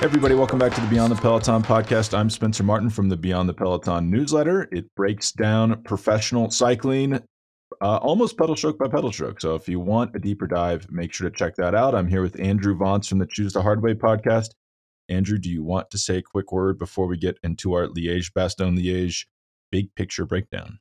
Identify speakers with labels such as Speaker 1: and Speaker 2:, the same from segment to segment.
Speaker 1: Everybody, welcome back to the Beyond the Peloton podcast. I'm Spencer Martin from the Beyond the Peloton newsletter. It breaks down professional cycling uh, almost pedal stroke by pedal stroke. So if you want a deeper dive, make sure to check that out. I'm here with Andrew Vontz from the Choose the Hard Way podcast. Andrew, do you want to say a quick word before we get into our Liège Bastogne Liège big picture breakdown?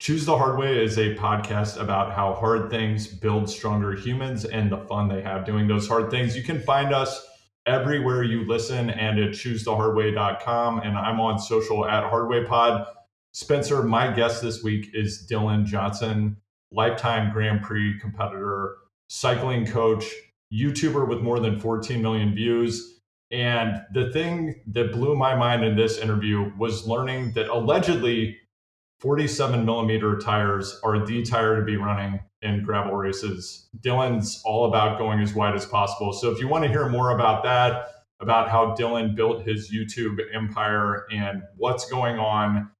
Speaker 2: Choose the Hard Way is a podcast about how hard things build stronger humans and the fun they have doing those hard things. You can find us everywhere you listen and at choosethehardway.com. And I'm on social at HardwayPod. Spencer, my guest this week is Dylan Johnson, Life Time Grand Prix competitor, cycling coach, YouTuber with more than 14 million views. And the thing that blew my mind in this interview was learning that allegedly 47 millimeter tires are the tire to be running in gravel races. Dylan's all about going as wide as possible. So if you want to hear more about that, about how Dylan built his YouTube empire and what's going on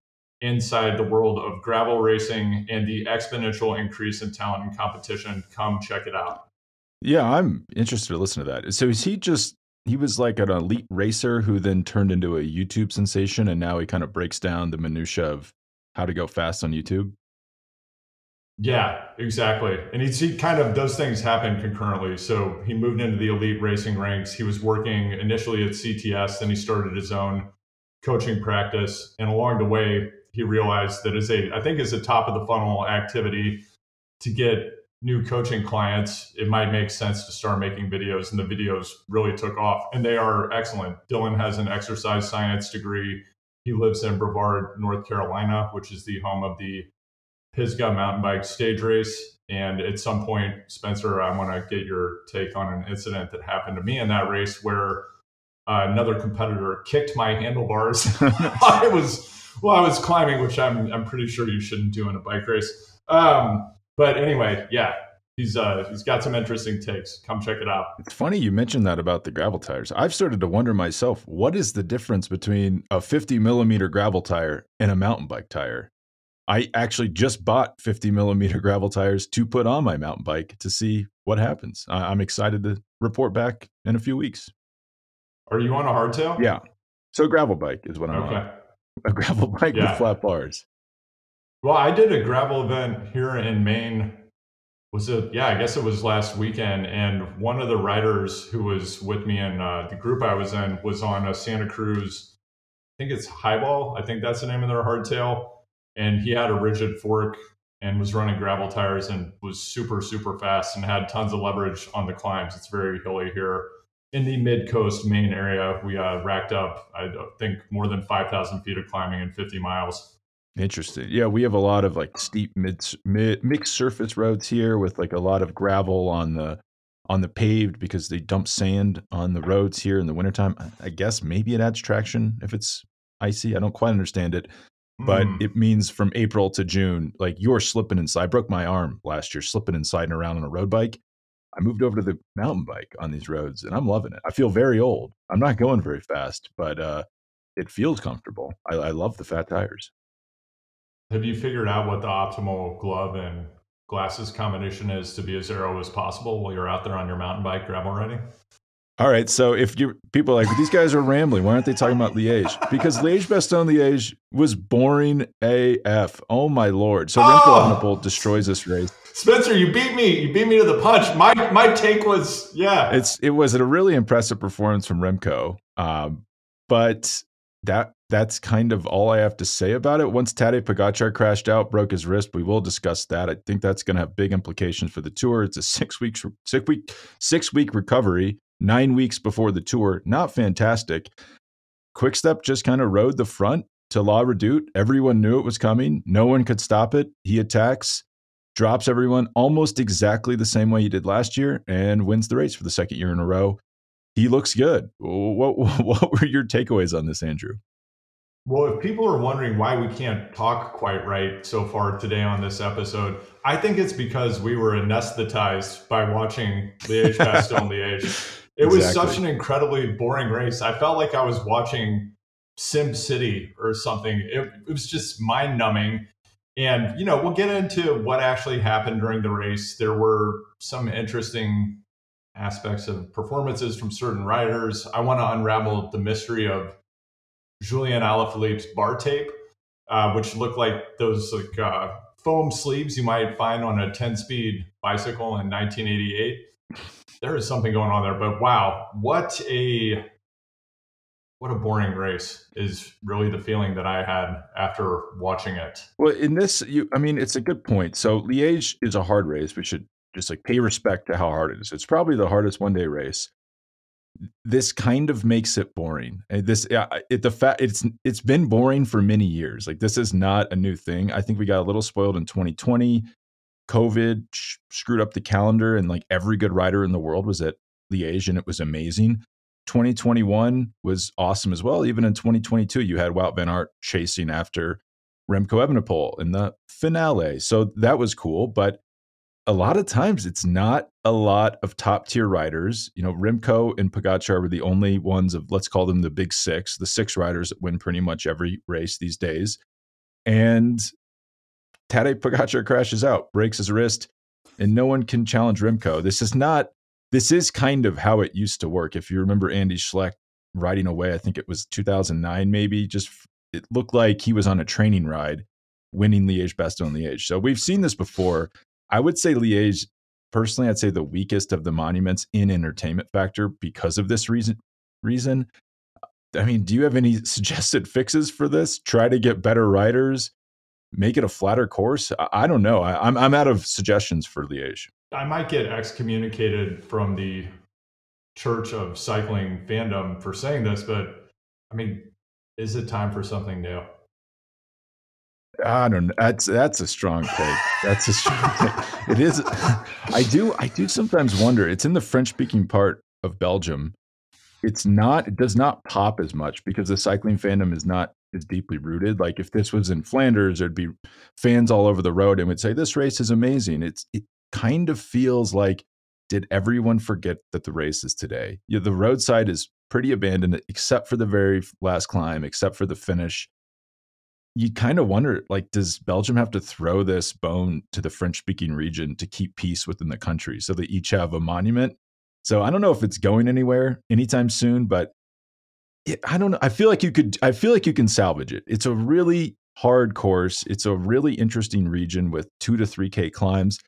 Speaker 2: inside the world of gravel racing and the exponential increase in talent and competition, come check it out.
Speaker 1: Yeah, I'm interested to listen to that. So is he just he was like an elite racer who then turned into a YouTube sensation and now he kind of breaks down the minutia of how to go fast on YouTube?
Speaker 2: Yeah, exactly. And he, kind of those things happen concurrently. So he moved into the elite racing ranks. He was working initially at CTS, then he started his own coaching practice. And along the way, he realized that as a I think as a top of the funnel activity to get new coaching clients, it might make sense to start making videos. And the videos really took off, and they are excellent. Dylan has an exercise science degree he lives in Brevard, North Carolina, which is the home of the Pisgah mountain bike stage race. And at some point, Spencer, I want to get your take on an incident that happened to me in that race where uh, another competitor kicked my handlebars. I was well, I was climbing, which I'm I'm pretty sure you shouldn't do in a bike race. Um, but anyway, yeah, he's uh he's got some interesting takes. Come check it out.
Speaker 1: It's funny you mentioned that about the gravel tires. I've started to wonder myself, what is the difference between a 50 millimeter gravel tire and a mountain bike tire? I actually just bought 50 millimeter gravel tires to put on my mountain bike to see what happens. I'm excited to report back in a few weeks.
Speaker 2: Are you on a hardtail?
Speaker 1: Yeah. So gravel bike is what I'm okay. on. A gravel bike yeah. with flat bars.
Speaker 2: Well, I did a gravel event here in Maine was it yeah i guess it was last weekend and one of the riders who was with me in uh, the group i was in was on a santa cruz i think it's highball i think that's the name of their hardtail and he had a rigid fork and was running gravel tires and was super super fast and had tons of leverage on the climbs it's very hilly here in the mid coast maine area we uh, racked up i think more than 5000 feet of climbing in 50 miles
Speaker 1: Interesting. Yeah, we have a lot of like steep mid, mid mixed surface roads here with like a lot of gravel on the on the paved because they dump sand on the roads here in the wintertime. I guess maybe it adds traction if it's icy. I don't quite understand it. But mm. it means from April to June, like you're slipping inside. I broke my arm last year, slipping inside and around on a road bike. I moved over to the mountain bike on these roads and I'm loving it. I feel very old. I'm not going very fast, but uh, it feels comfortable. I, I love the fat tires.
Speaker 2: Have you figured out what the optimal glove and glasses combination is to be as aero as possible while you're out there on your mountain bike gravel riding?
Speaker 1: All right, so if you people are like these guys are rambling, why aren't they talking about Liège? Because Liège Bastogne Liège was boring AF. Oh my lord! So Remco oh! Evenepoel destroys this race.
Speaker 2: Spencer, you beat me. You beat me to the punch. My my take was yeah.
Speaker 1: It's it was a really impressive performance from Remco, um, but that that's kind of all I have to say about it. Once Tadej Pogacar crashed out, broke his wrist, we will discuss that. I think that's going to have big implications for the tour. It's a six week six week six week recovery, nine weeks before the tour. Not fantastic. Quickstep just kind of rode the front to La Redoute. Everyone knew it was coming. No one could stop it. He attacks, drops everyone almost exactly the same way he did last year, and wins the race for the second year in a row. He looks good. What what were your takeaways on this, Andrew?
Speaker 2: Well, if people are wondering why we can't talk quite right so far today on this episode, I think it's because we were anesthetized by watching Liège Bastogne Liège. It exactly. was such an incredibly boring race. I felt like I was watching Sim City or something. It, it was just mind numbing. And, you know, we'll get into what actually happened during the race. There were some interesting aspects of performances from certain riders. I want to unravel the mystery of Julian Alaphilippe's bar tape, uh, which looked like those like uh, foam sleeves you might find on a 10-speed bicycle in 1988. There is something going on there, but wow, what a what a boring race is really the feeling that I had after watching it.
Speaker 1: Well, in this, you, I mean, it's a good point. So Liège is a hard race. We should just like pay respect to how hard it is. It's probably the hardest one day race. This kind of makes it boring. Eh, this, it, the fact it's it's been boring for many years. Like this is not a new thing. I think we got a little spoiled in 2020. COVID sh- screwed up the calendar, and like every good rider in the world was at Liège, and it was amazing. 2021 was awesome as well. Even in 2022, you had Wout van Aert chasing after Remco Evenepoel in the finale. So that was cool. But a lot of times it's not a lot of top tier riders. You know, Remco and Pogacar were the only ones of, let's call them the big six, the six riders that win pretty much every race these days. And Tadej Pogacar crashes out, breaks his wrist, and no one can challenge Remco. This is not this is kind of how it used to work. If you remember Andy Schleck riding away, I think it was 2009, maybe, just it looked like he was on a training ride winning Liège Bastogne Liège. So we've seen this before. I would say Liège, personally, I'd say the weakest of the monuments in entertainment factor because of this reason. Reason. I mean, do you have any suggested fixes for this? Try to get better riders, make it a flatter course. I, I don't know. I, I'm I'm out of suggestions for Liège.
Speaker 2: I might get excommunicated from the church of cycling fandom for saying this, but I mean, is it time for something new?
Speaker 1: I don't know. That's that's a strong take. That's a strong take. It is. I do. I do sometimes wonder. It's in the French speaking part of Belgium. It's not. It does not pop as much because the cycling fandom is not as deeply rooted. Like if this was in Flanders, there'd be fans all over the road and would say this race is amazing. It's it, kind of feels like did everyone forget that the race is today? Yeah, the roadside is pretty abandoned except for the very last climb, except for the finish. You kind of wonder like does Belgium have to throw this bone to the French speaking region to keep peace within the country so they each have a monument? So I don't know if it's going anywhere anytime soon, but it, I don't know. I feel like you could I feel like you can salvage it. It's a really hard course. It's a really interesting region with 2 to 3k climbs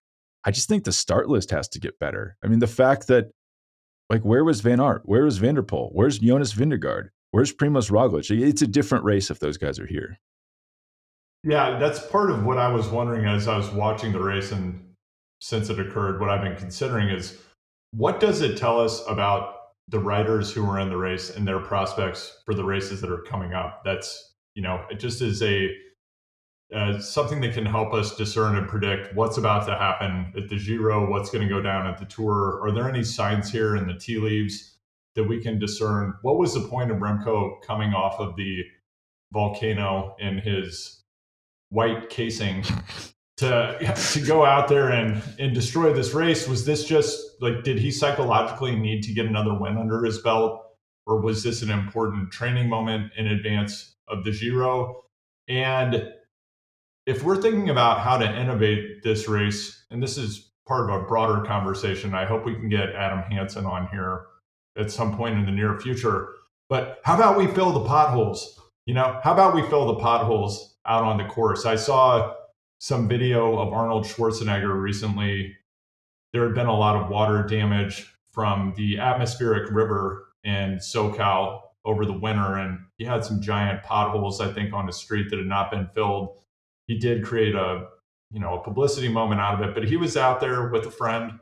Speaker 1: I just think the start list has to get better. I mean, the fact that, like, where was Van Aert? Where was Van der Poel? Where's Jonas Vingegaard? Where's Primoz Roglic? It's a different race if those guys are here.
Speaker 2: Yeah, that's part of what I was wondering as I was watching the race and since it occurred, what I've been considering is what does it tell us about the riders who are in the race and their prospects for the races that are coming up? That's, you know, it just is a uh, something that can help us discern and predict what's about to happen at the Giro, what's going to go down at the Tour. Are there any signs here in the tea leaves that we can discern? What was the point of Remco coming off of the volcano in his white casing to to go out there and and destroy this race? Was this just like did he psychologically need to get another win under his belt, or was this an important training moment in advance of the Giro? And if we're thinking about how to innovate this race, and this is part of a broader conversation, I hope we can get Adam Hansen on here at some point in the near future. But how about we fill the potholes? You know, how about we fill the potholes out on the course? I saw some video of Arnold Schwarzenegger recently. There had been a lot of water damage from the atmospheric river in SoCal over the winter, and he had some giant potholes, I think, on the street that had not been filled he did create a you know a publicity moment out of it but he was out there with a friend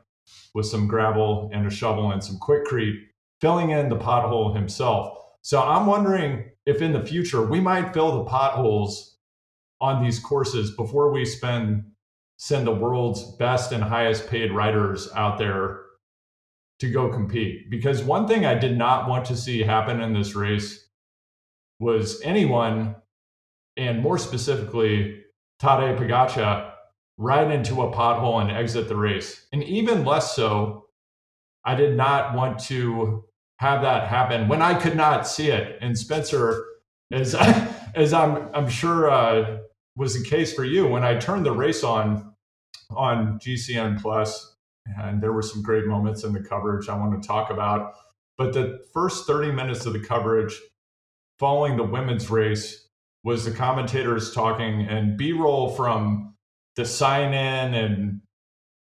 Speaker 2: with some gravel and a shovel and some Quikrete filling in the pothole himself so i'm wondering if in the future we might fill the potholes on these courses before we spend send the world's best and highest paid riders out there to go compete because one thing i did not want to see happen in this race was anyone and more specifically Tadej Pogacar ride into a pothole and exit the race. And even less so, I did not want to have that happen when I could not see it. And Spencer, as as I'm I'm sure uh, was the case for you, when I turned the race on on GCN Plus and there were some great moments in the coverage I want to talk about. But the first 30 minutes of the coverage following the women's race was the commentators talking and B-roll from the sign in and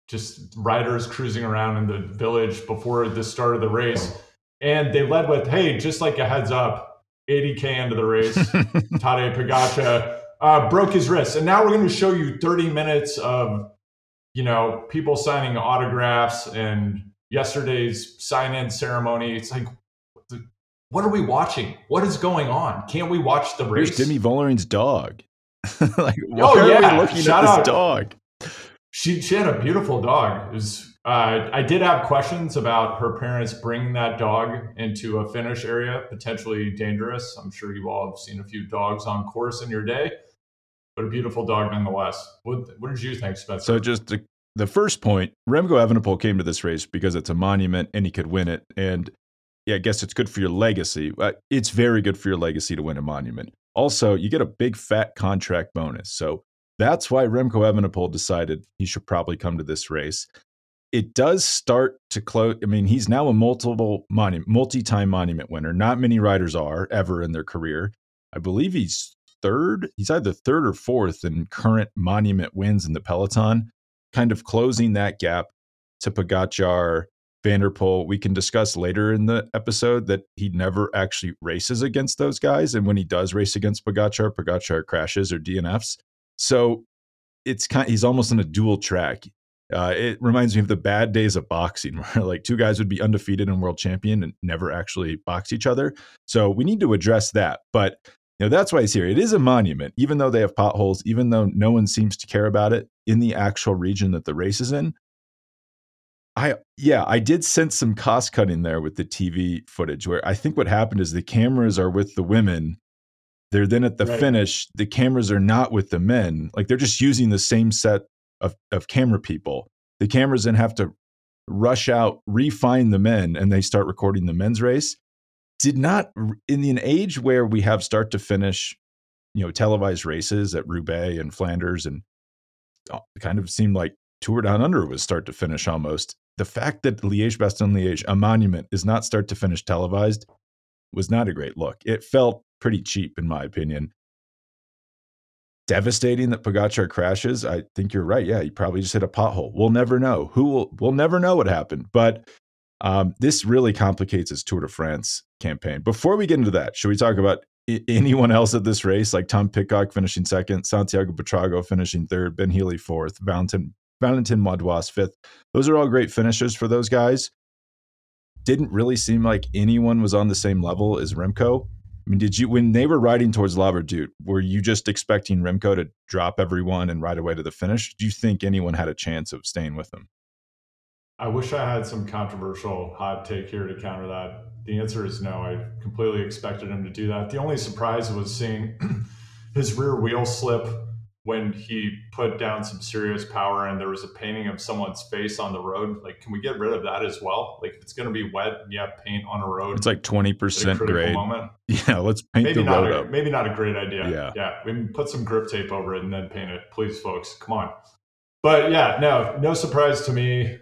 Speaker 2: just riders cruising around in the village before the start of the race. And they led with, hey, just like a heads up, 80K into the race, Tadej Pogacar uh, broke his wrist. And now we're going to show you 30 minutes of, you know, people signing autographs and yesterday's sign-in ceremony. It's like, what are we watching? What is going on? Can't we watch the race?
Speaker 1: Here's Demi Vollering's dog. like, why oh, yeah. are we looking Shout at this out. dog?
Speaker 2: She she had a beautiful dog. It was uh, I did have questions about her parents bringing that dog into a finish area, potentially dangerous. I'm sure you all have seen a few dogs on course in your day, but a beautiful dog nonetheless. What, what did you think, Spencer?
Speaker 1: So, just the first point Remco Evenepoel came to this race because it's a monument and he could win it. And yeah, I guess it's good for your legacy. Uh, it's very good for your legacy to win a monument. Also, you get a big fat contract bonus. So, that's why Remco Evenepoel decided he should probably come to this race. It does start to close. I mean, he's now a multiple monument, multi-time monument winner. Not many riders are ever in their career. I believe he's third. He's either third or fourth in current monument wins in the peloton, kind of closing that gap to Pogacar, Van der Poel. We can discuss later in the episode that he never actually races against those guys, and when he does race against Pogacar, Pogacar crashes or DNFs. So it's kind. Of, He's almost on a dual track. Uh, it reminds me of the bad days of boxing, where like two guys would be undefeated and world champion and never actually box each other. So we need to address that. But that's why he's here. It is a monument, even though they have potholes, even though no one seems to care about it in the actual region that the race is in. I yeah, I did sense some cost cutting there with the TV footage where I think what happened is the cameras are with the women they're then at the right. finish, the cameras are not with the men. Like they're just using the same set of, of camera people. The cameras then have to rush out, refine the men, and they start recording the men's race. Did not in an age where we have start to finish, you know, televised races at Roubaix and Flanders, and uh, kind of seemed like Tour Down Under was start to finish almost. The fact that Liège Bastogne Liège, a monument, is not start to finish televised was not a great look. It felt pretty cheap, in my opinion. Devastating that Pogacar crashes. I think you're right. Yeah, he probably just hit a pothole. We'll never know. Who will? We'll never know what happened. But um, this really complicates his Tour de France campaign. Before we get into that, should we talk about I- anyone else at this race, like Tom Pidcock finishing second, Santiago Buitrago finishing third, Ben Healy fourth, Valentin Valentin Madouas fifth. Those are all great finishes for those guys. Didn't really seem like anyone was on the same level as Remco. I mean, did you when they were riding towards La Redoute, were you just expecting Remco to drop everyone and ride away to the finish? Do you think anyone had a chance of staying with him?
Speaker 2: I wish I had some controversial hot take here to counter that. The answer is no. I completely expected him to do that. The only surprise was seeing his rear wheel slip when he put down some serious power and there was a painting of someone's face on the road. Like can we get rid of that as well? Like if it's going to be wet and you have paint on a road
Speaker 1: it's like 20% grade. moment. Yeah let's paint
Speaker 2: maybe
Speaker 1: the
Speaker 2: not
Speaker 1: road
Speaker 2: a,
Speaker 1: up.
Speaker 2: maybe not a great idea.
Speaker 1: Yeah.
Speaker 2: Yeah we put some grip tape over it and then paint it. Please folks come on. But yeah no no surprise to me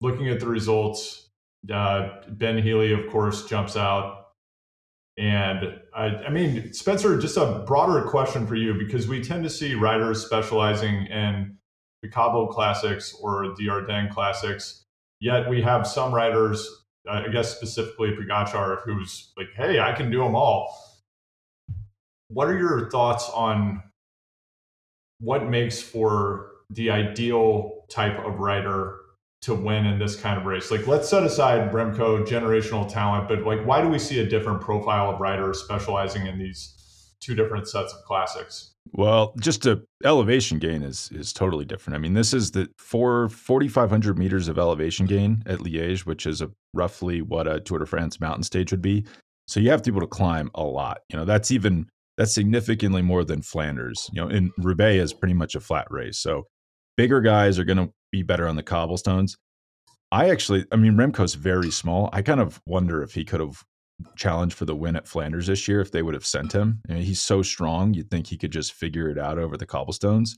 Speaker 2: looking at the results uh, ben healy of course jumps out and I, I, mean, Spencer, just a broader question for you because we tend to see riders specializing in the Cobble Classics or the Ardennes Classics. Yet we have some riders, I guess specifically Pogacar, who's like, "Hey, I can do them all." What are your thoughts on what makes for the ideal type of rider to win in this kind of race? Like, let's set aside Remco generational talent, but like, why do we see a different profile of riders specializing in these two different sets of classics?
Speaker 1: Well, just a elevation gain is is totally different. I mean, this is the four forty five hundred meters of elevation gain at Liège, which is a, roughly what a Tour de France mountain stage would be. So you have to be able to climb a lot. You know, that's even that's significantly more than Flanders. You know, in Roubaix is pretty much a flat race. So bigger guys are going to be better on the cobblestones. I actually, I mean, Remco's very small. I kind of wonder if he could have challenged for the win at Flanders this year if they would have sent him. I mean, he's so strong, you'd think he could just figure it out over the cobblestones.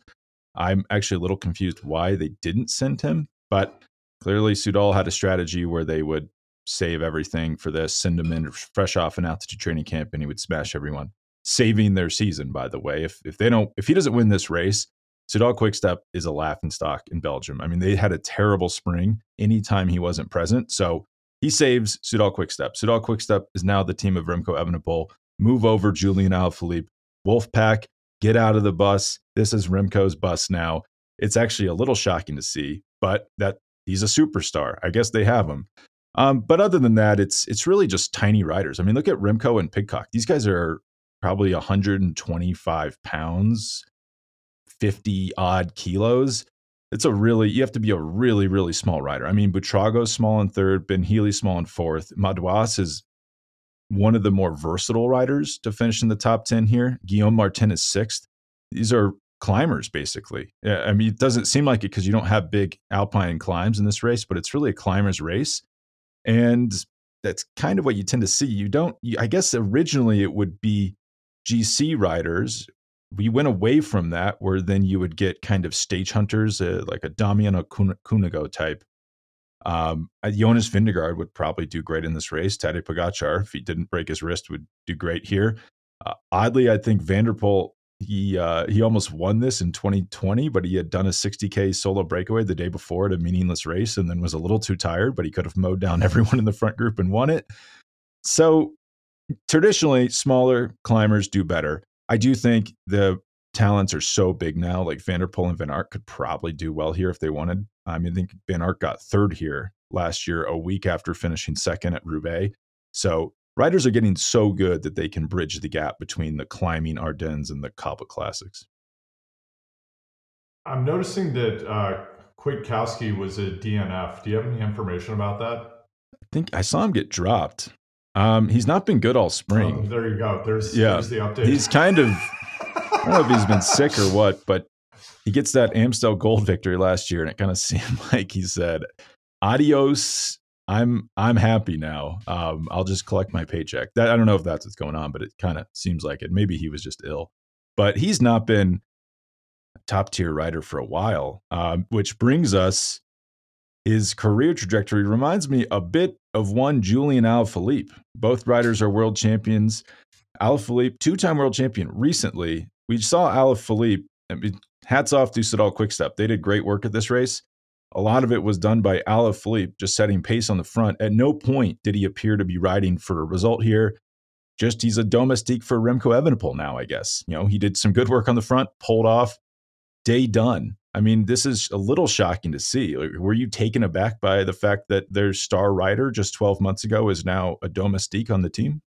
Speaker 1: I'm actually a little confused why they didn't send him. But clearly, Soudal had a strategy where they would save everything for this, send him in fresh off an altitude training camp, and he would smash everyone, saving their season. By the way, if if they don't, if he doesn't win this race, Soudal Quickstep is a laughing stock in Belgium. I mean, they had a terrible spring anytime he wasn't present. So he saves Soudal Quickstep. Soudal Quickstep is now the team of Remco Evenepoel. Move over Julian Alaphilippe. Wolfpack, get out of the bus. This is Remco's bus now. It's actually a little shocking to see, but that he's a superstar. I guess they have him. Um, but other than that, it's it's really just tiny riders. I mean, look at Remco and Pidcock. These guys are probably 125 pounds, 50 odd kilos. It's a really you have to be a really really small rider. I mean, Buitrago's small in third, Ben Healy small in fourth. Madouas is one of the more versatile riders to finish in the top 10 here. Guillaume Martin is sixth. These are climbers, basically. I mean, it doesn't seem like it because you don't have big alpine climbs in this race, but it's really a climber's race. And that's kind of what you tend to see. You don't, you, I guess originally it would be GC riders. We went away from that, where then you would get kind of stage hunters, uh, like a Damiano Cunego type. Um, uh, Jonas Vingegaard would probably do great in this race. Tadej Pogacar, if he didn't break his wrist, would do great here. Uh, oddly, I think Van der Poel he uh, he almost won this in 2020, but he had done a 60k solo breakaway the day before at a meaningless race, and then was a little too tired. But he could have mowed down everyone in the front group and won it. So traditionally, smaller climbers do better. I do think the talents are so big now. Like Van der Poel and Van Aert could probably do well here if they wanted. I mean, I think Van Aert got third here last year, a week after finishing second at Roubaix. So riders are getting so good that they can bridge the gap between the climbing Ardennes and the Cobble Classics.
Speaker 2: I'm noticing that uh, Kwiatkowski was a DNF. Do you have any information about that?
Speaker 1: I think I saw him get dropped. Um, he's not been good all spring.
Speaker 2: Oh, there you go. There's, yeah. There's the update.
Speaker 1: He's kind of, I don't know if he's been sick or what, but he gets that Amstel Gold victory last year, and it kind of seemed like he said, "Adios I'm I'm happy now. Um, I'll just collect my paycheck. That I don't know if that's what's going on, but it kind of seems like it. Maybe he was just ill, but he's not been a top tier rider for a while. Um, which brings us his career trajectory reminds me a bit of one Julian Alaphilippe. Both riders are world champions. Alaphilippe, two-time world champion. Recently, we saw Alaphilippe. I mean, hats off to Soudal Quickstep. They did great work at this race. A lot of it was done by Alaphilippe, just setting pace on the front. At no point did he appear to be riding for a result here. Just he's a domestique for Remco Evenepoel now, I guess. You know, he did some good work on the front, pulled off, day done. I mean, this is a little shocking to see. Were you taken aback by the fact that their star rider just 12 months ago is now a domestique on the team?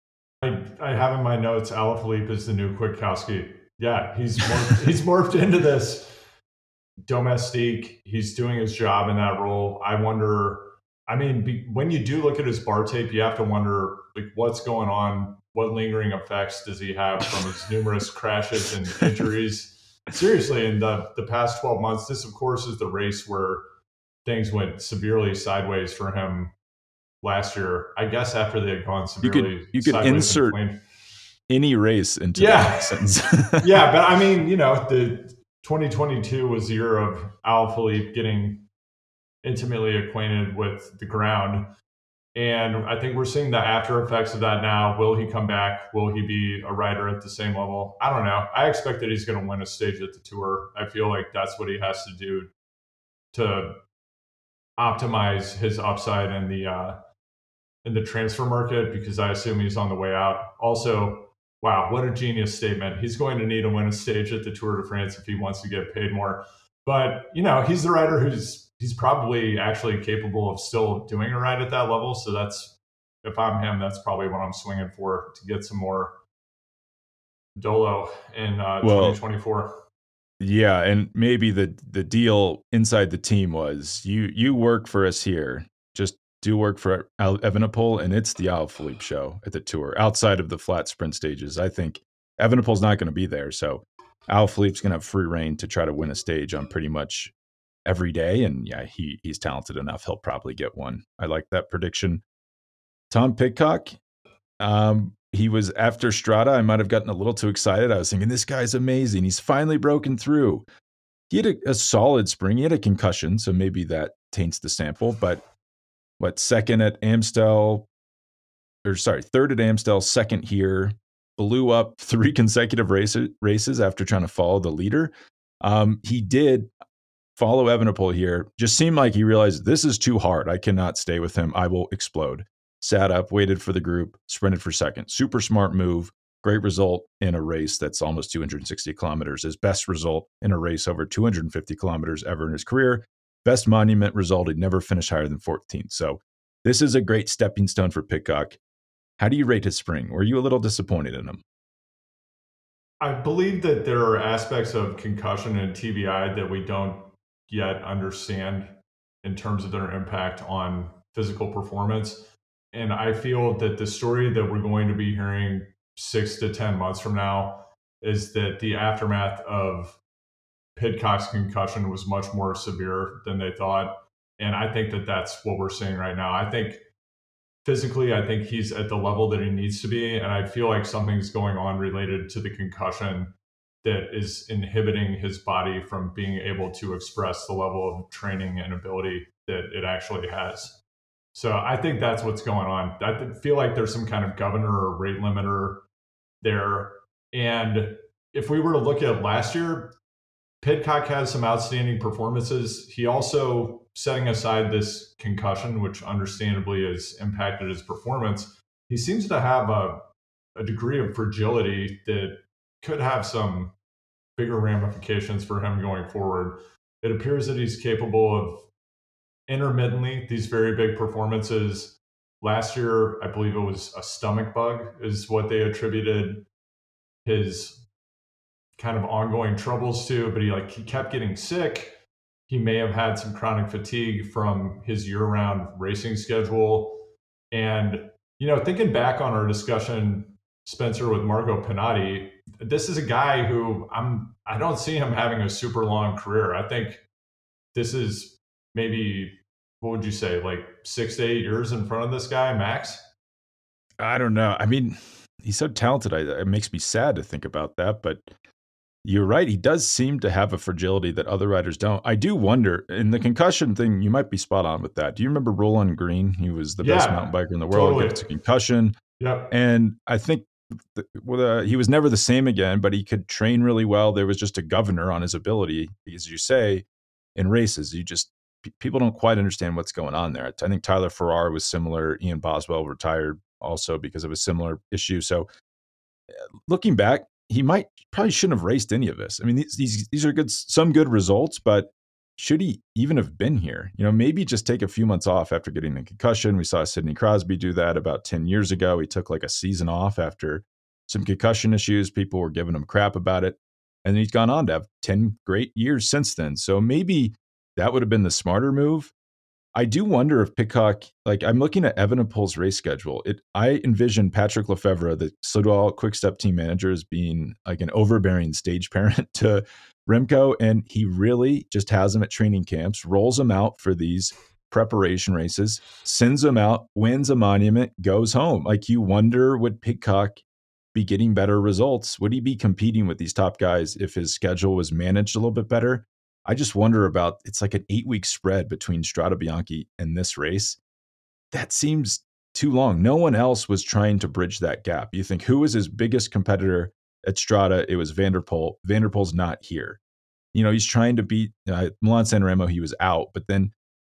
Speaker 2: I, I have in my notes Alaphilippe is the new Kwiatkowski. Yeah, he's morphed, he's morphed into this domestique. He's doing his job in that role. I wonder. I mean, be, when you do look at his bar tape, you have to wonder like what's going on. What lingering effects does he have from his numerous crashes and injuries? Seriously, in the the past twelve months, this of course is the race where things went severely sideways for him last year. I guess after they had gone severely,
Speaker 1: you could, you could insert any race into
Speaker 2: yeah. yeah, but I mean, you know, the 2022 was the year of Alaphilippe getting intimately acquainted with the ground. And I think we're seeing the after effects of that now. Will he come back? Will he be a rider at the same level? I don't know. I expect that he's going to win a stage at the tour. I feel like that's what he has to do to optimize his upside in the uh, in the transfer market because I assume he's on the way out. Also, wow, what a genius statement. He's going to need to win a stage at the Tour de France if he wants to get paid more. But, you know, he's the rider who's he's probably actually capable of still doing a ride at that level. So that's if I'm him, that's probably what I'm swinging for to get some more dolo in uh, well, 2024.
Speaker 1: Yeah, and maybe the the deal inside the team was you you work for us here. Just do work for Evenepoel, and it's the Alaphilippe show at the tour. Outside of the flat sprint stages, I think Evenepoel's not going to be there, so Alaphilippe's going to have free reign to try to win a stage on pretty much every day. And yeah, he he's talented enough; he'll probably get one. I like that prediction. Tom Pidcock, um, he was after Strade. I might have gotten a little too excited. I was thinking this guy's amazing. He's finally broken through. He had a, a solid spring. He had a concussion, so maybe that taints the sample. But what second at Amstel, or sorry, third at Amstel, second here, blew up three consecutive races races after trying to follow the leader. Um, he did follow Evenepoel here. Just seemed like he realized this is too hard. I cannot stay with him. I will explode. Sat up, waited for the group, sprinted for second. Super smart move. Great result in a race that's almost 260 kilometers. His best result in a race over 250 kilometers ever in his career. Best monument result. He never finished higher than 14th. So this is a great stepping stone for Pidcock. How do you rate his spring? Were you a little disappointed in him?
Speaker 2: I believe that there are aspects of concussion and TBI that we don't yet understand in terms of their impact on physical performance. And I feel that the story that we're going to be hearing six to 10 months from now is that the aftermath of Pidcock's concussion was much more severe than they thought. And I think that that's what we're seeing right now. I think physically, I think he's at the level that he needs to be. And I feel like something's going on related to the concussion that is inhibiting his body from being able to express the level of training and ability that it actually has. So I think that's what's going on. I feel like there's some kind of governor or rate limiter there. And if we were to look at last year, Pidcock has some outstanding performances. He also, setting aside this concussion, which understandably has impacted his performance, he seems to have a, a degree of fragility that could have some bigger ramifications for him going forward. It appears that he's capable of intermittently these very big performances. Last year, I believe it was a stomach bug, is what they attributed his kind of ongoing troubles to. But he like he kept getting sick. He may have had some chronic fatigue from his year-round racing schedule. And you know, thinking back on our discussion, Spencer with Marco Pinotti, this is a guy who I'm I don't see him having a super long career. I think this is maybe what would you say, like six to eight years in front of this guy, max?
Speaker 1: I don't know. I mean, he's so talented. I, it makes me sad to think about that, but you're right. He does seem to have a fragility that other riders don't. I do wonder in the concussion thing. You might be spot on with that. Do you remember Roland Green? He was the yeah, best mountain biker in the world. Totally. Gets a concussion.
Speaker 2: Yeah.
Speaker 1: And I think well, uh, he was never the same again, but he could train really well. There was just a governor on his ability, as you say, in races. You just people don't quite understand what's going on there. I think Tyler Farrar was similar. Ian Boswell retired also because of a similar issue. So, uh, looking back, he might probably shouldn't have raced any of this. I mean, these these, these are good some good results, but should he even have been here? You know, maybe just take a few months off after getting the concussion. We saw Sidney Crosby do that about 10 years ago. He took like a season off after some concussion issues. People were giving him crap about it. And he's gone on to have 10 great years since then. So maybe that would have been the smarter move. I do wonder if Pidcock, like I'm looking at Evenepoel's race schedule. It I envision Patrick Lefevre, the Soudal Quick Step team manager, as being like an overbearing stage parent to Remco, and he really just has him at training camps, rolls him out for these preparation races, sends him out, wins a monument, goes home. Like you wonder would Pidcock be getting better results? Would he be competing with these top guys if his schedule was managed a little bit better? I just wonder about it's like an eight week spread between Strade Bianche and this race. That seems too long. No one else was trying to bridge that gap. You think who was his biggest competitor at Strade? It was Van der Poel. Vanderpoel's not here. You know, he's trying to beat uh, Milan San Remo. He was out, but then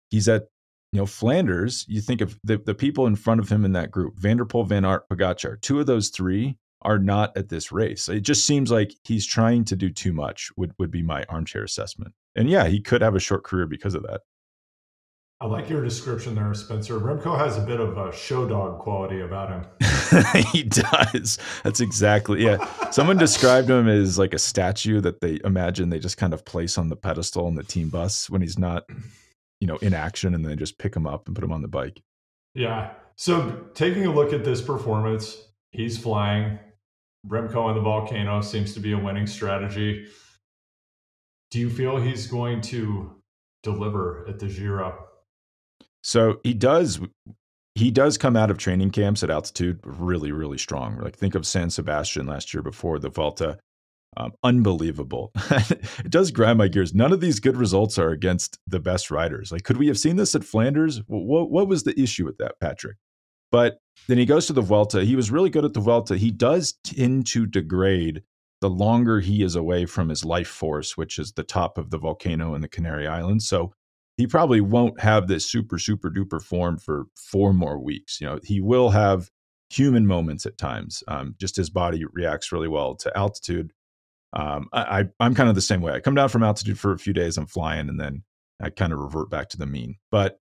Speaker 1: he's at you know Flanders. You think of the, the people in front of him in that group: Van der Poel, Van Aert, Pogacar. Two of those three are not at this race. It just seems like he's trying to do too much. Would would be my armchair assessment. And yeah, he could have a short career because of that.
Speaker 2: I like your description there, Spencer. Remco has a bit of a show dog quality about him.
Speaker 1: he does. That's exactly yeah. Someone described him as like a statue that they imagine they just kind of place on the pedestal on the team bus when he's not, you know, in action, and then they just pick him up and put him on the bike.
Speaker 2: Yeah. So taking a look at this performance, he's flying. Remco on the volcano seems to be a winning strategy. Do you feel he's going to deliver at the Giro?
Speaker 1: So he does. He does come out of training camps at altitude really, really strong. Like think of San Sebastian last year before the Vuelta. Um, unbelievable. it does grind my gears. None of these good results are against the best riders. Like, could we have seen this at Flanders? What, what was the issue with that, Patrick? But then he goes to the Vuelta. He was really good at the Vuelta. He does tend to degrade the longer he is away from his life force, which is the top of the volcano in the Canary Islands. So he probably won't have this super, super duper form for four more weeks. You know, he will have human moments at times. Um, just his body reacts really well to altitude. Um, I, I, am kind of the same way. I come down from altitude for a few days, I'm flying, and then I kind of revert back to the mean. But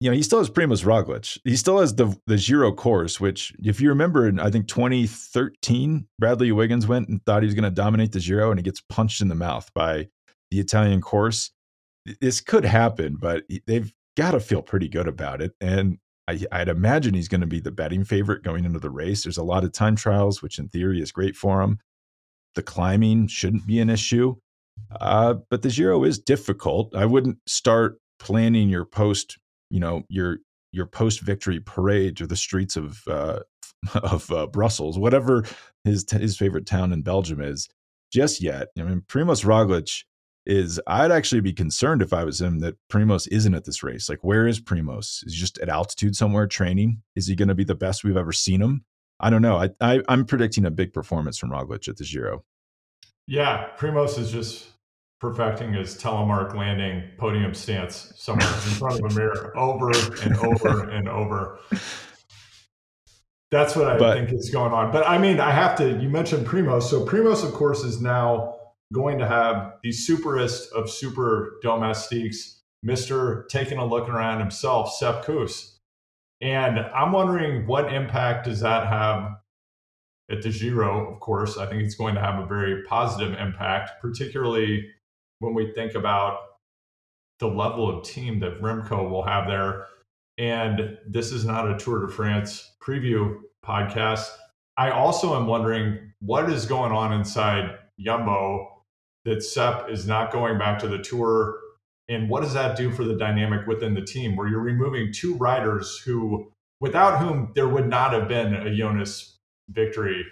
Speaker 1: you know, he still has Primoz Roglic. He still has the the Giro course, which, if you remember, in I think 2013, Bradley Wiggins went and thought he was going to dominate the Giro, and he gets punched in the mouth by the Italian course. This could happen, but they've got to feel pretty good about it. And I, would imagine he's going to be the betting favorite going into the race. There's a lot of time trials, which in theory is great for him. The climbing shouldn't be an issue, uh, but the Giro is difficult. I wouldn't start planning your post you know your your post victory parade to the streets of uh, of uh, Brussels, whatever his his favorite town in Belgium is, just yet. I mean, Primoz Roglic is. I'd actually be concerned if I was him that Primoz isn't at this race. Like, where is Primoz? Is he just at altitude somewhere training? Is he going to be the best we've ever seen him? I don't know. I, I I'm predicting a big performance from Roglic at the Giro.
Speaker 2: Yeah, Primoz is just perfecting his telemark landing podium stance somewhere in front of a mirror over and over and over. That's what I but, think is going on. But I mean, I have to, you mentioned Primoz. So Primoz, of course, is now going to have the superest of super domestiques, Mr. taking a look around himself, Sepp Kuss. And I'm wondering what impact does that have at the Giro, of course, I think it's going to have a very positive impact, particularly when we think about the level of team that Remco will have there. And this is not a Tour de France preview podcast. I also am wondering what is going on inside Jumbo that Sepp is not going back to the tour. And what does that do for the dynamic within the team where you're removing two riders who, without whom there would not have been a Jonas victory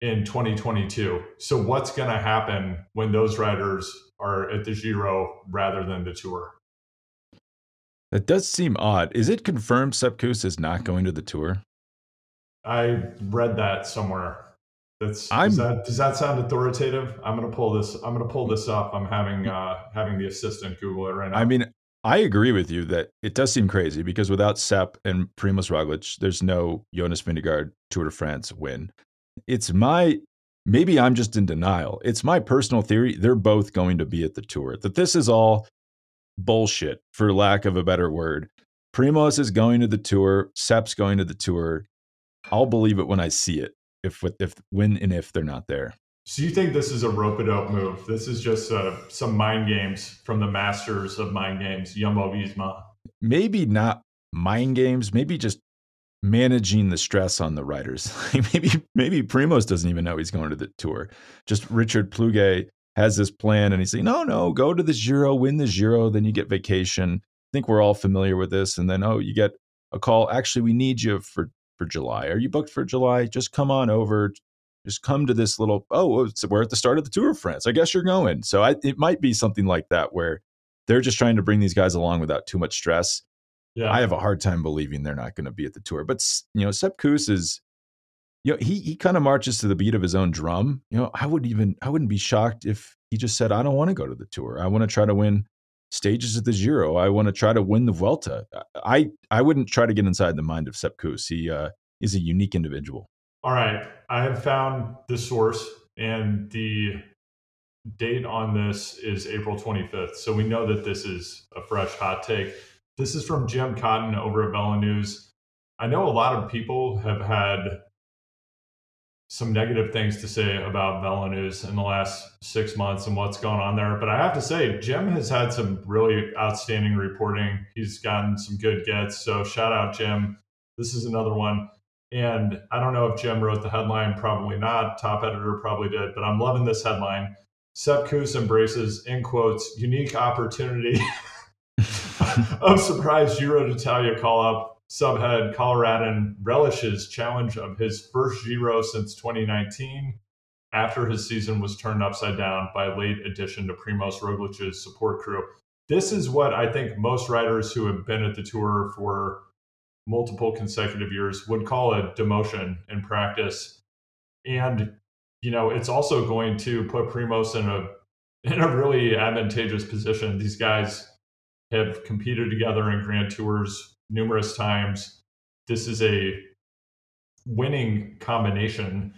Speaker 2: in 2022. So what's going to happen when those riders are at the Giro rather than the Tour?
Speaker 1: That does seem odd. Is it confirmed Sepp Kuss is not going to the Tour?
Speaker 2: I read that somewhere. That's does that, does that sound authoritative? I'm going to pull this. I'm going to pull this up. I'm having uh, having the assistant Google it right now.
Speaker 1: I mean, I agree with you that it does seem crazy because without Sepp and Primoz Roglic, there's no Jonas Vingegaard Tour de France win it's my maybe I'm just in denial. It's my personal theory. They're both going to be at the tour. That this is all bullshit, for lack of a better word. Primoz is going to the tour. Sepp's going to the tour. I'll believe it when I see it. If if when and if they're not there.
Speaker 2: So you think this is a rope a dope move? This is just uh, some mind games from the masters of mind games, Jumbo Visma.
Speaker 1: Maybe not mind games. Maybe just managing the stress on the riders. maybe maybe Primoz doesn't even know he's going to the tour. Just Richard Plugge has this plan and he's saying, no, no, go to the Giro, win the Giro, then you get vacation. I think we're all familiar with this. And then, oh, you get a call. Actually, we need you for, for July. Are you booked for July? Just come on over. Just come to this little, oh, we're at the start of the Tour of France. I guess you're going. So I, it might be something like that where they're just trying to bring these guys along without too much stress yeah. I have a hard time believing they're not going to be at the tour. But you know, Sepp Kuss is, you know, he he kind of marches to the beat of his own drum. You know, I would even I wouldn't be shocked if he just said, "I don't want to go to the tour. I want to try to win stages at the Giro. I want to try to win the Vuelta." I I wouldn't try to get inside the mind of Sepp Kuss. He uh, is a unique individual.
Speaker 2: All right, I have found the source and the date on this is April 25th. So we know that this is a fresh hot take. This is from Jim Cotton over at Velo News. I know a lot of people have had some negative things to say about Velo News in the last six months and what's going on there. But I have to say, Jim has had some really outstanding reporting. He's gotten some good gets. So shout out, Jim. This is another one. And I don't know if Jim wrote the headline, probably not. Top editor probably did, but I'm loving this headline. Kuss embraces, in quotes, unique opportunity of surprise Giro Italia call up. Subhead Coloradan relishes challenge of his first Giro since 2019. after his season was turned upside down by late addition to Primoz Roglic's support crew. This is what I think most riders who have been at the tour for multiple consecutive years would call a demotion in practice. And, you know, it's also going to put Primoz in a in a really advantageous position. These guys have competed together in grand tours numerous times. This is a winning combination.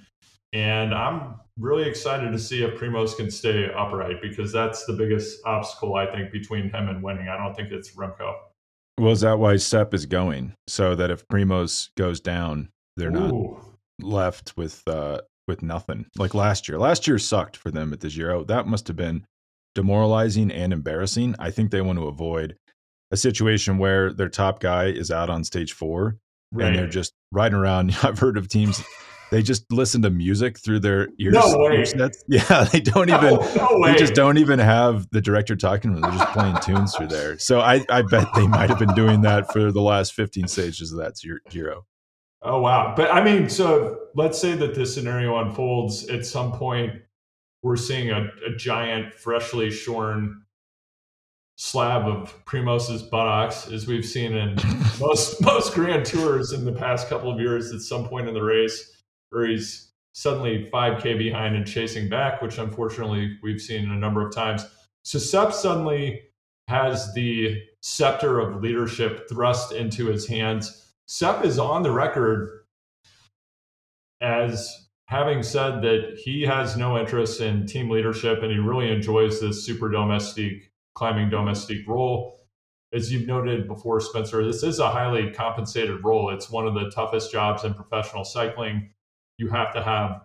Speaker 2: And I'm really excited to see if Primoz can stay upright because that's the biggest obstacle I think between him and winning. I don't think it's Remco.
Speaker 1: Well, is that why Sepp is going? So that if Primoz goes down, they're Ooh. not left with uh, with nothing. Like last year. Last year sucked for them at the Giro. That must have been demoralizing and embarrassing. I think they want to avoid a situation where their top guy is out on stage four right. and they're just riding around. I've heard of teams they just listen to music through their ears.
Speaker 2: No way.
Speaker 1: Yeah, they don't even. No, no they just don't even have the director talking to them. They're just playing tunes through there. So I, I bet they might have been doing that for the last 15 stages of that Giro.
Speaker 2: Oh wow! But I mean, so let's say that this scenario unfolds at some point. We're seeing a, a giant, freshly shorn slab of Primoz's buttocks, as we've seen in most most Grand Tours in the past couple of years. At some point in the race, where he's suddenly 5K behind and chasing back, which unfortunately we've seen a number of times. So suddenly has the scepter of leadership thrust into his hands. Sepp is on the record as having said that he has no interest in team leadership and he really enjoys this super domestique climbing domestique role. As you've noted before, Spencer, this is a highly compensated role. It's one of the toughest jobs in professional cycling you have to have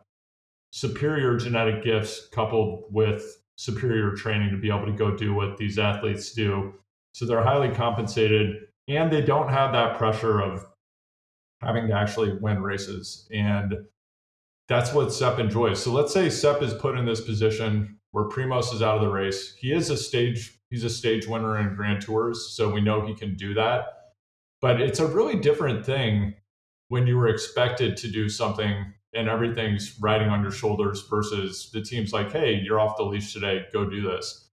Speaker 2: superior genetic gifts coupled with superior training to be able to go do what these athletes do. So they're highly compensated and they don't have that pressure of having to actually win races. And that's what Sepp enjoys. So let's say Sepp is put in this position where Primoz is out of the race. He is a stage, he's a stage winner in Grand Tours, so we know he can do that. But it's a really different thing when you were expected to do something and everything's riding on your shoulders versus the team's like, hey, you're off the leash today, go do this.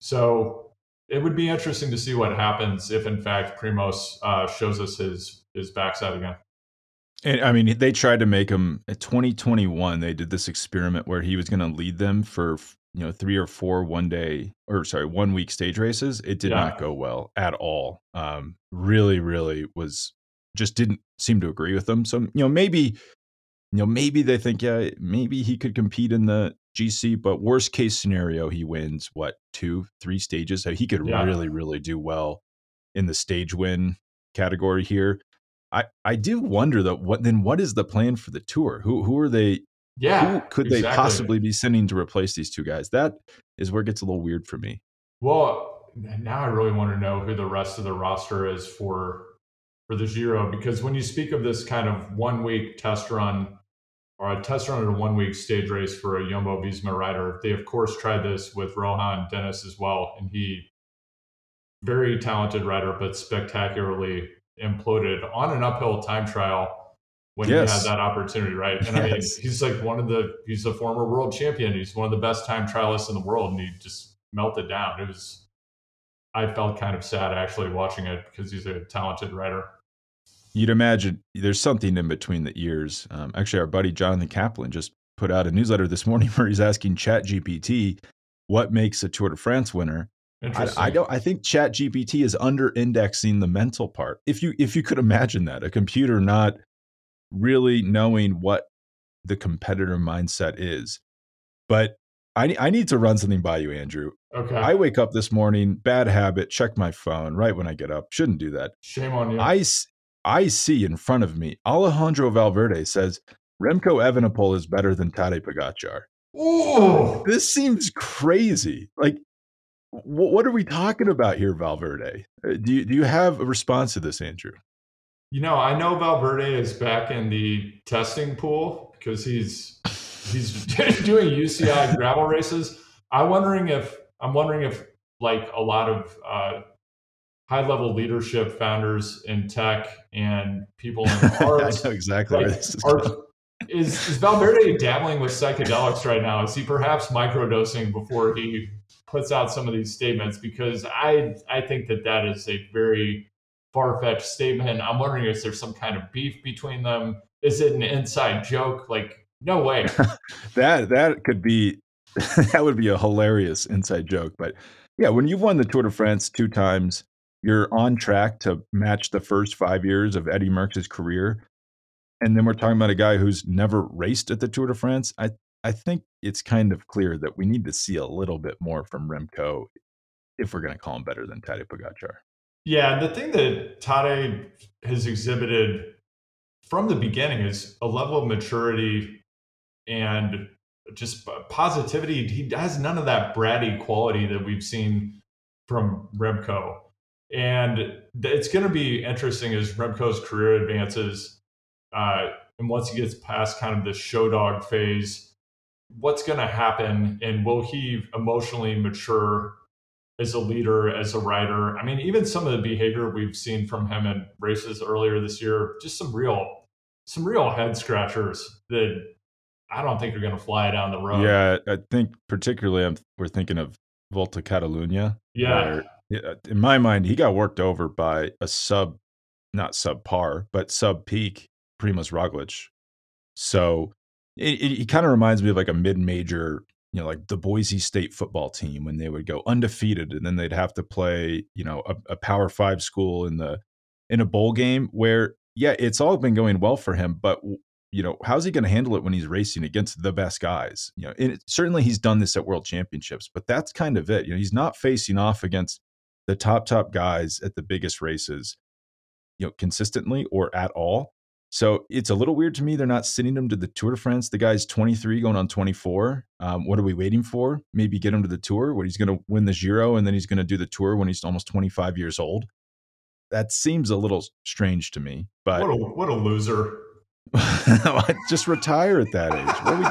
Speaker 2: So it would be interesting to see what happens if, in fact, Primoz uh, shows us his his backside again.
Speaker 1: And I mean, they tried to make him in 2021. They did this experiment where he was going to lead them for you know three or four one day or sorry one week stage races. It did yeah. not go well at all. Um, really, really was just didn't seem to agree with them. So you know maybe you know, maybe they think, yeah, maybe he could compete in the GC, but worst case scenario, he wins what two, three stages. So he could yeah. really, really do well in the stage win category here. I I do wonder though, what then? What is the plan for the tour? Who who are they?
Speaker 2: Yeah,
Speaker 1: who could exactly. they possibly be sending to replace these two guys? That is where it gets a little weird for me.
Speaker 2: Well, now I really want to know who the rest of the roster is for for the Giro because when you speak of this kind of one week test run or a test run at a one week stage race for a Jumbo Visma rider. They, of course, tried this with Rohan Dennis as well. And he, very talented rider, but spectacularly imploded on an uphill time trial when yes. he had that opportunity, right? And yes. I mean, he's like one of the, he's a former world champion. He's one of the best time trialists in the world. And he just melted down. It was, I felt kind of sad actually watching it because he's a talented rider
Speaker 1: you'd imagine there's something in between the ears. Um, actually, our buddy Jonathan Kaplan just put out a newsletter this morning where he's asking Chat GPT what makes a Tour de France winner. I, I, don't. I think Chat GPT is under indexing the mental part. If you if you could imagine that a computer not really knowing what the competitor mindset is, but I I need to run something by you, Andrew.
Speaker 2: Okay.
Speaker 1: I wake up this morning, bad habit, check my phone right when I get up. Shouldn't do that.
Speaker 2: Shame on you.
Speaker 1: I I see in front of me Alejandro Valverde says Remco Evenepoel is better than Tadej Pogacar.
Speaker 2: Oh,
Speaker 1: this seems crazy. Like, what are we talking about here, Valverde? Uh, do you, do you have a response to this, Andrew?
Speaker 2: You know, I know Valverde is back in the testing pool because he's he's doing UCI gravel races. I'm wondering if I'm wondering if like a lot of uh, high level leadership founders in tech and people in art.
Speaker 1: I know exactly like,
Speaker 2: are, is, is Valverde dabbling with psychedelics right now? Is he perhaps microdosing before he puts out some of these statements? Because I I think that that is a very far fetched statement. I'm wondering is there some kind of beef between them? Is it an inside joke? Like no way.
Speaker 1: that that could be that would be a hilarious inside joke. But yeah, when you've won the Tour de France two times, you're on track to match the first five years of Eddie Merckx's career. And then we're talking about a guy who's never raced at the Tour de France. I I think it's kind of clear that we need to see a little bit more from Remco if we're going to call him better than Tadej Pogacar.
Speaker 2: Yeah, the thing that Tadej has exhibited from the beginning is a level of maturity and just positivity. He has none of that bratty quality that we've seen from Remco. And it's going to be interesting as Remco's career advances. Uh, and once he gets past kind of the show dog phase, what's going to happen? And will he emotionally mature as a leader, as a rider? I mean, even some of the behavior we've seen from him in races earlier this year, just some real, some real head scratchers that I don't think are going to fly down the road.
Speaker 1: Yeah, I think particularly I'm, we're thinking of Volta Catalunya.
Speaker 2: Yeah.
Speaker 1: In my mind, he got worked over by a sub, not subpar, but sub peak Primoz Roglic. So it, it, it kind of reminds me of like a mid major, you know, like the Boise State football team when they would go undefeated and then they'd have to play, you know, a, a Power Five school in the in a bowl game where yeah, it's all been going well for him, but you know, how's he going to handle it when he's racing against the best guys? You know, it, certainly he's done this at world championships, but that's kind of it. You know, he's not facing off against the top top guys at the biggest races, you know, consistently or at all. So it's a little weird to me. They're not sending him to the Tour de France. The guy's 23 going on 24. Um, what are we waiting for? Maybe get him to the Tour What he's going to win the Giro and then he's going to do the Tour when he's almost 25 years old. That seems a little strange to me. But
Speaker 2: what a, what a loser.
Speaker 1: just retire at that age. What are we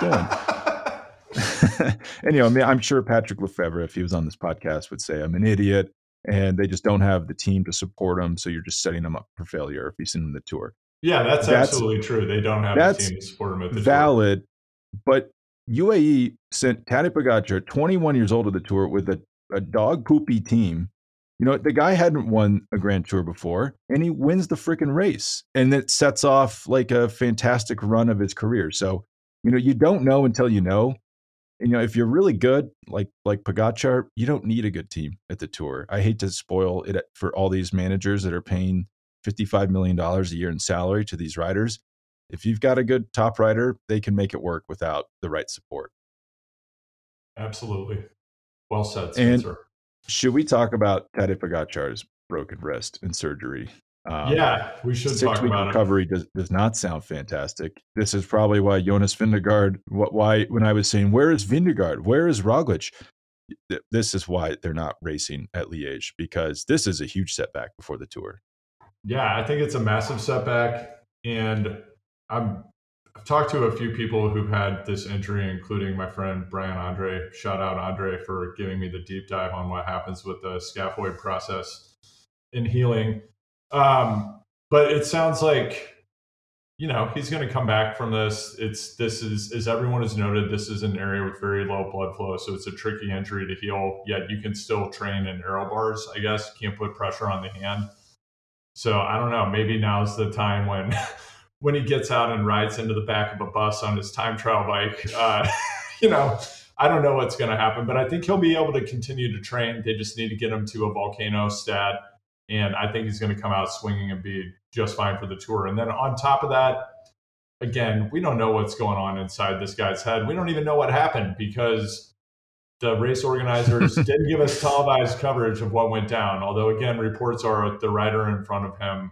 Speaker 1: doing? anyway, I mean, I'm sure Patrick Lefevere, if he was on this podcast, would say I'm an idiot, and they just don't have the team to support him. So you're just setting him up for failure if you send him the tour.
Speaker 2: Yeah, that's, that's absolutely true. They don't have a team to support him at the
Speaker 1: valid,
Speaker 2: tour.
Speaker 1: but UAE sent Tadej Pogacar, 21 years old, to the tour with a, a dog poopy team you know, the guy hadn't won a Grand Tour before, and he wins the freaking race, and it sets off like a fantastic run of his career. So, you know, you don't know until you know. And, you know, if you're really good, like like Pogacar, you don't need a good team at the tour. I hate to spoil it for all these managers that are paying $55 million a year in salary to these riders. If you've got a good top rider, they can make it work without the right support.
Speaker 2: Absolutely. Well said, Spencer.
Speaker 1: And should we talk about Tadej Pogacar's broken wrist and surgery?
Speaker 2: Um, yeah, we should
Speaker 1: six week recovery does, does not sound fantastic. This is probably why Jonas Vingegaard. What why when I was saying where is Vingegaard, where is Roglic, this is why they're not racing at Liège because this is a huge setback before the tour.
Speaker 2: Yeah, I think it's a massive setback, and I'm I've talked to a few people who've had this injury, including my friend Brian Andre. Shout out Andre for giving me the deep dive on what happens with the scaphoid process in healing. Um, but it sounds like you know he's going to come back from this. It's this is as everyone has noted, this is an area with very low blood flow, so it's a tricky injury to heal. Yet you can still train in aero bars. I guess can't put pressure on the hand. So I don't know. Maybe now's the time when. when he gets out and rides into the back of a bus on his time trial bike, uh, you know, I don't know what's going to happen, but I think he'll be able to continue to train. They just need to get him to a volcano stat, and I think he's going to come out swinging and be just fine for the tour. And then on top of that, again, we don't know what's going on inside this guy's head. We don't even know what happened because the race organizers didn't give us televised coverage of what went down. Although, again, reports are the rider in front of him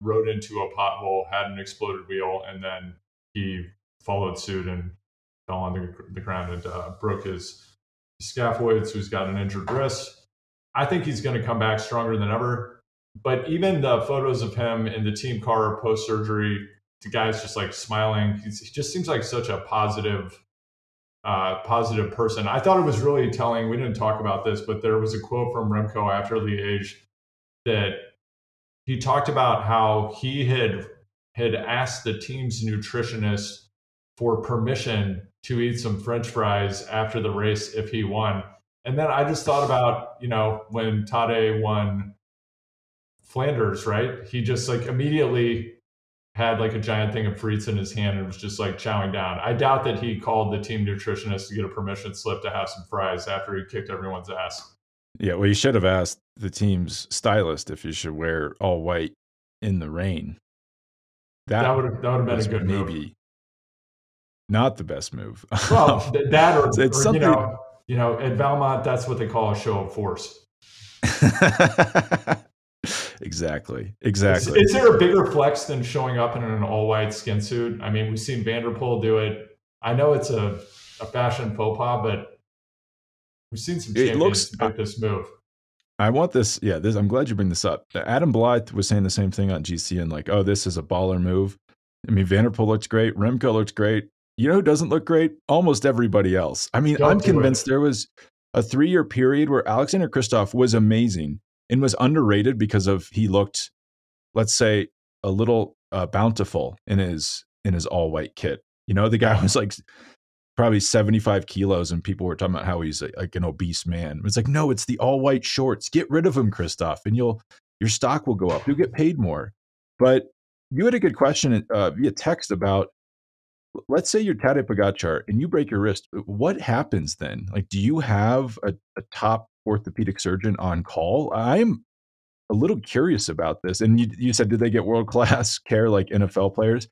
Speaker 2: rode into a pothole, had an exploded wheel, and then he followed suit and fell on the, the ground and uh, broke his scaphoid. So he's got an injured wrist. I think he's going to come back stronger than ever. But even the photos of him in the team car post surgery, the guy's just like smiling. He's, he just seems like such a positive, uh, positive person. I thought it was really telling. We didn't talk about this, but there was a quote from Remco after Liège that he talked about how he had had asked the team's nutritionist for permission to eat some French fries after the race if he won. And then I just thought about, you know, when Tadej won Flanders, right? He just like immediately had like a giant thing of frites in his hand and was just like chowing down. I doubt that he called the team nutritionist to get a permission slip to have some fries after he kicked everyone's ass.
Speaker 1: Yeah, well, you should have asked the team's stylist if you should wear all white in the rain.
Speaker 2: That, that would have that would have been a good maybe move.
Speaker 1: not the best move.
Speaker 2: Well, that or, it's or something... you know, you know, at Valmont, that's what they call a show of force.
Speaker 1: exactly. Exactly.
Speaker 2: Is, is, there a bigger flex than showing up in an all white skin suit? I mean, we've seen Van der Poel do it. I know it's a, a fashion faux pas, but we've seen some champions it looks, make this move.
Speaker 1: I want this. Yeah, this. I'm glad you bring this up. Adam Blythe was saying the same thing on GC and like, oh, this is a baller move. I mean, Van der Poel der looks great. Remco looks great. You know who doesn't look great? Almost everybody else. I mean, Don't I'm convinced it. there was a three year period where Alexander Kristoff was amazing and was underrated because of he looked, let's say, a little uh, bountiful in his in his all white kit. You know, the guy was like probably 75 kilos and people were talking about how he's like an obese man. It's like, no, it's the all white shorts. Get rid of him, Kristoff, and you'll your stock will go up. You'll get paid more. But you had a good question uh, via text about let's say you're Tadej Pogacar and you break your wrist. What happens then? Like, do you have a, a top orthopedic surgeon on call? I'm a little curious about this. And you, you said, did they get world class care like NFL players?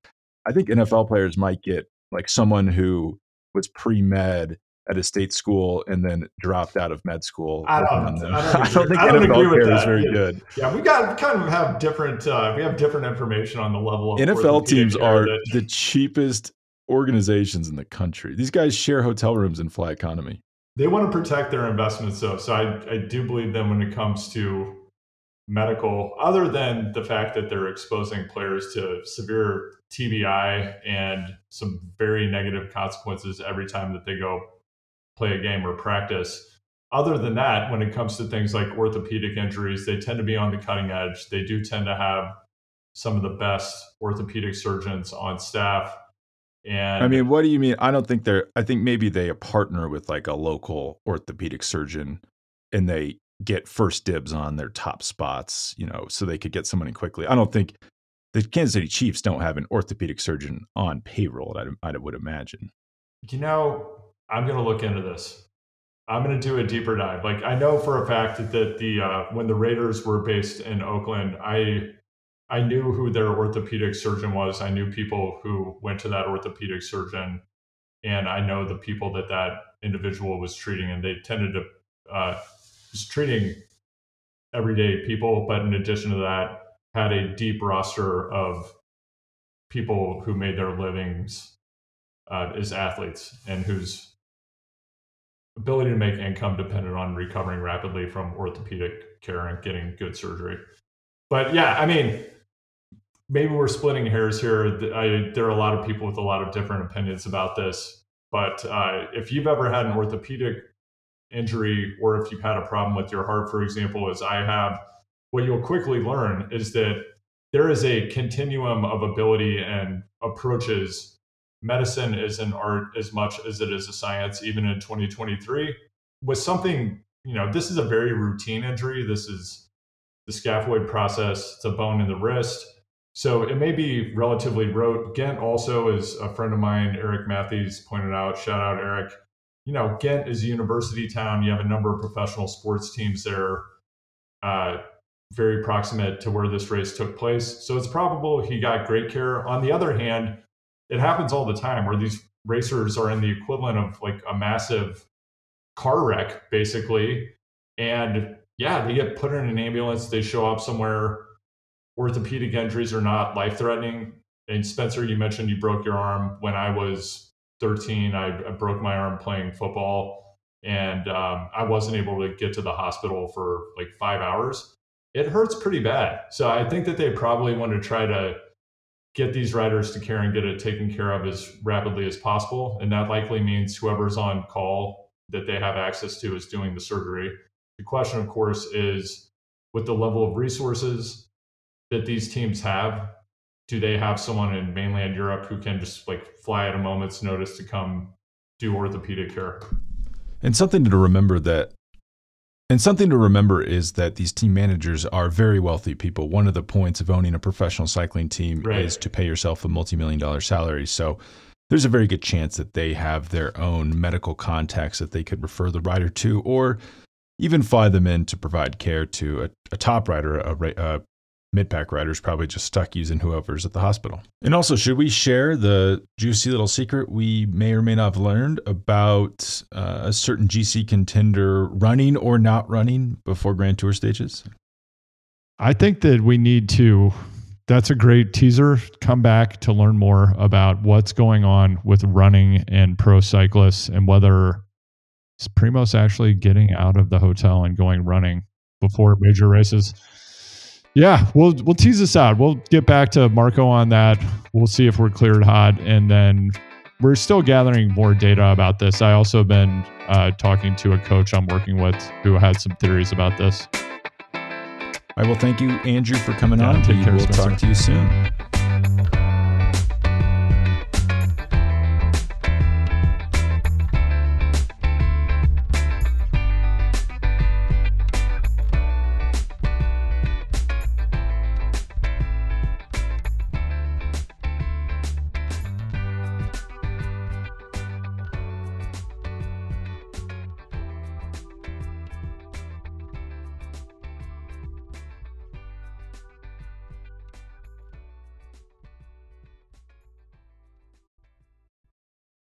Speaker 1: I think NFL players might get like someone who was pre med at a state school and then dropped out of med school.
Speaker 2: I don't, I don't, I don't think I NFL care is very yeah. good. Yeah, we got kind of have different. Uh, we have different information on the level of
Speaker 1: NFL teams are that, the cheapest organizations in the country. These guys share hotel rooms in fly economy.
Speaker 2: They want to protect their investments, though. So I, I do believe them when it comes to medical, other than the fact that they're exposing players to severe TBI and some very negative consequences every time that they go play a game or practice. Other than that, when it comes to things like orthopedic injuries, they tend to be on the cutting edge. They do tend to have some of the best orthopedic surgeons on staff and
Speaker 1: I mean, what do you mean? I don't think they're, I think maybe they partner with like a local orthopedic surgeon and they get first dibs on their top spots, you know, so they could get someone in quickly. I don't think the Kansas City Chiefs don't have an orthopedic surgeon on payroll, I, I would imagine.
Speaker 2: You know, I'm going to look into this. I'm going to do a deeper dive. Like I know for a fact that the uh, when the Raiders were based in Oakland, I I knew who their orthopedic surgeon was. I knew people who went to that orthopedic surgeon, and I know the people that that individual was treating, and they tended to uh, was treating everyday people, but in addition to that, had a deep roster of people who made their livings uh, as athletes and whose ability to make income depended on recovering rapidly from orthopedic care and getting good surgery. But yeah, I mean, maybe we're splitting hairs here. I, there are a lot of people with a lot of different opinions about this. But uh, if you've ever had an orthopedic injury or if you've had a problem with your heart, for example, as I have, what you'll quickly learn is that there is a continuum of ability and approaches. Medicine is an art as much as it is a science, even in 2023. With something, you know, this is a very routine injury. This is the scaphoid process, it's a bone in the wrist so it may be relatively rote. Ghent also is a friend of mine, Eric Matthews, pointed out. Shout out, Eric. You know, Ghent is a university town. You have a number of professional sports teams there, uh, very proximate to where this race took place. So it's probable he got great care. On the other hand, it happens all the time where these racers are in the equivalent of like a massive car wreck, basically. And yeah, they get put in an ambulance, they show up somewhere orthopedic injuries are not life threatening. And Spencer, you mentioned you broke your arm. When I was 13, I, I broke my arm playing football, and um, I wasn't able to get to the hospital for like five hours. It hurts pretty bad. So I think that they probably want to try to get these riders to care and get it taken care of as rapidly as possible. And that likely means whoever's on call that they have access to is doing the surgery. The question, of course, is with the level of resources that these teams have,
Speaker 3: do they have someone in mainland Europe who can just like fly at a moment's notice to come do orthopedic care?
Speaker 1: And something to remember that and something to remember is that these team managers are very wealthy people. One of the points of owning a professional cycling team right. is to pay yourself a multi-million dollar salary. So there's a very good chance that they have their own medical contacts that they could refer the rider to or even fly them in to provide care to a, a top rider, a, a mid-pack riders probably just stuck using whoever's at the hospital. And also, should we share the juicy little secret we may or may not have learned about uh, a certain GC contender running or not running before Grand Tour stages?
Speaker 2: I think that we need to. That's a great teaser. Come back to learn more about what's going on with running and pro cyclists and whether Primoz actually getting out of the hotel and going running before major races. Yeah, we'll we'll tease this out. We'll get back to Marco on that. We'll see if we're cleared hot, and then we're still gathering more data about this. I also have been uh, talking to a coach I'm working with who had some theories about this.
Speaker 1: I will thank you, Andrew, for coming yeah, on. Take care. We'll talk to you soon.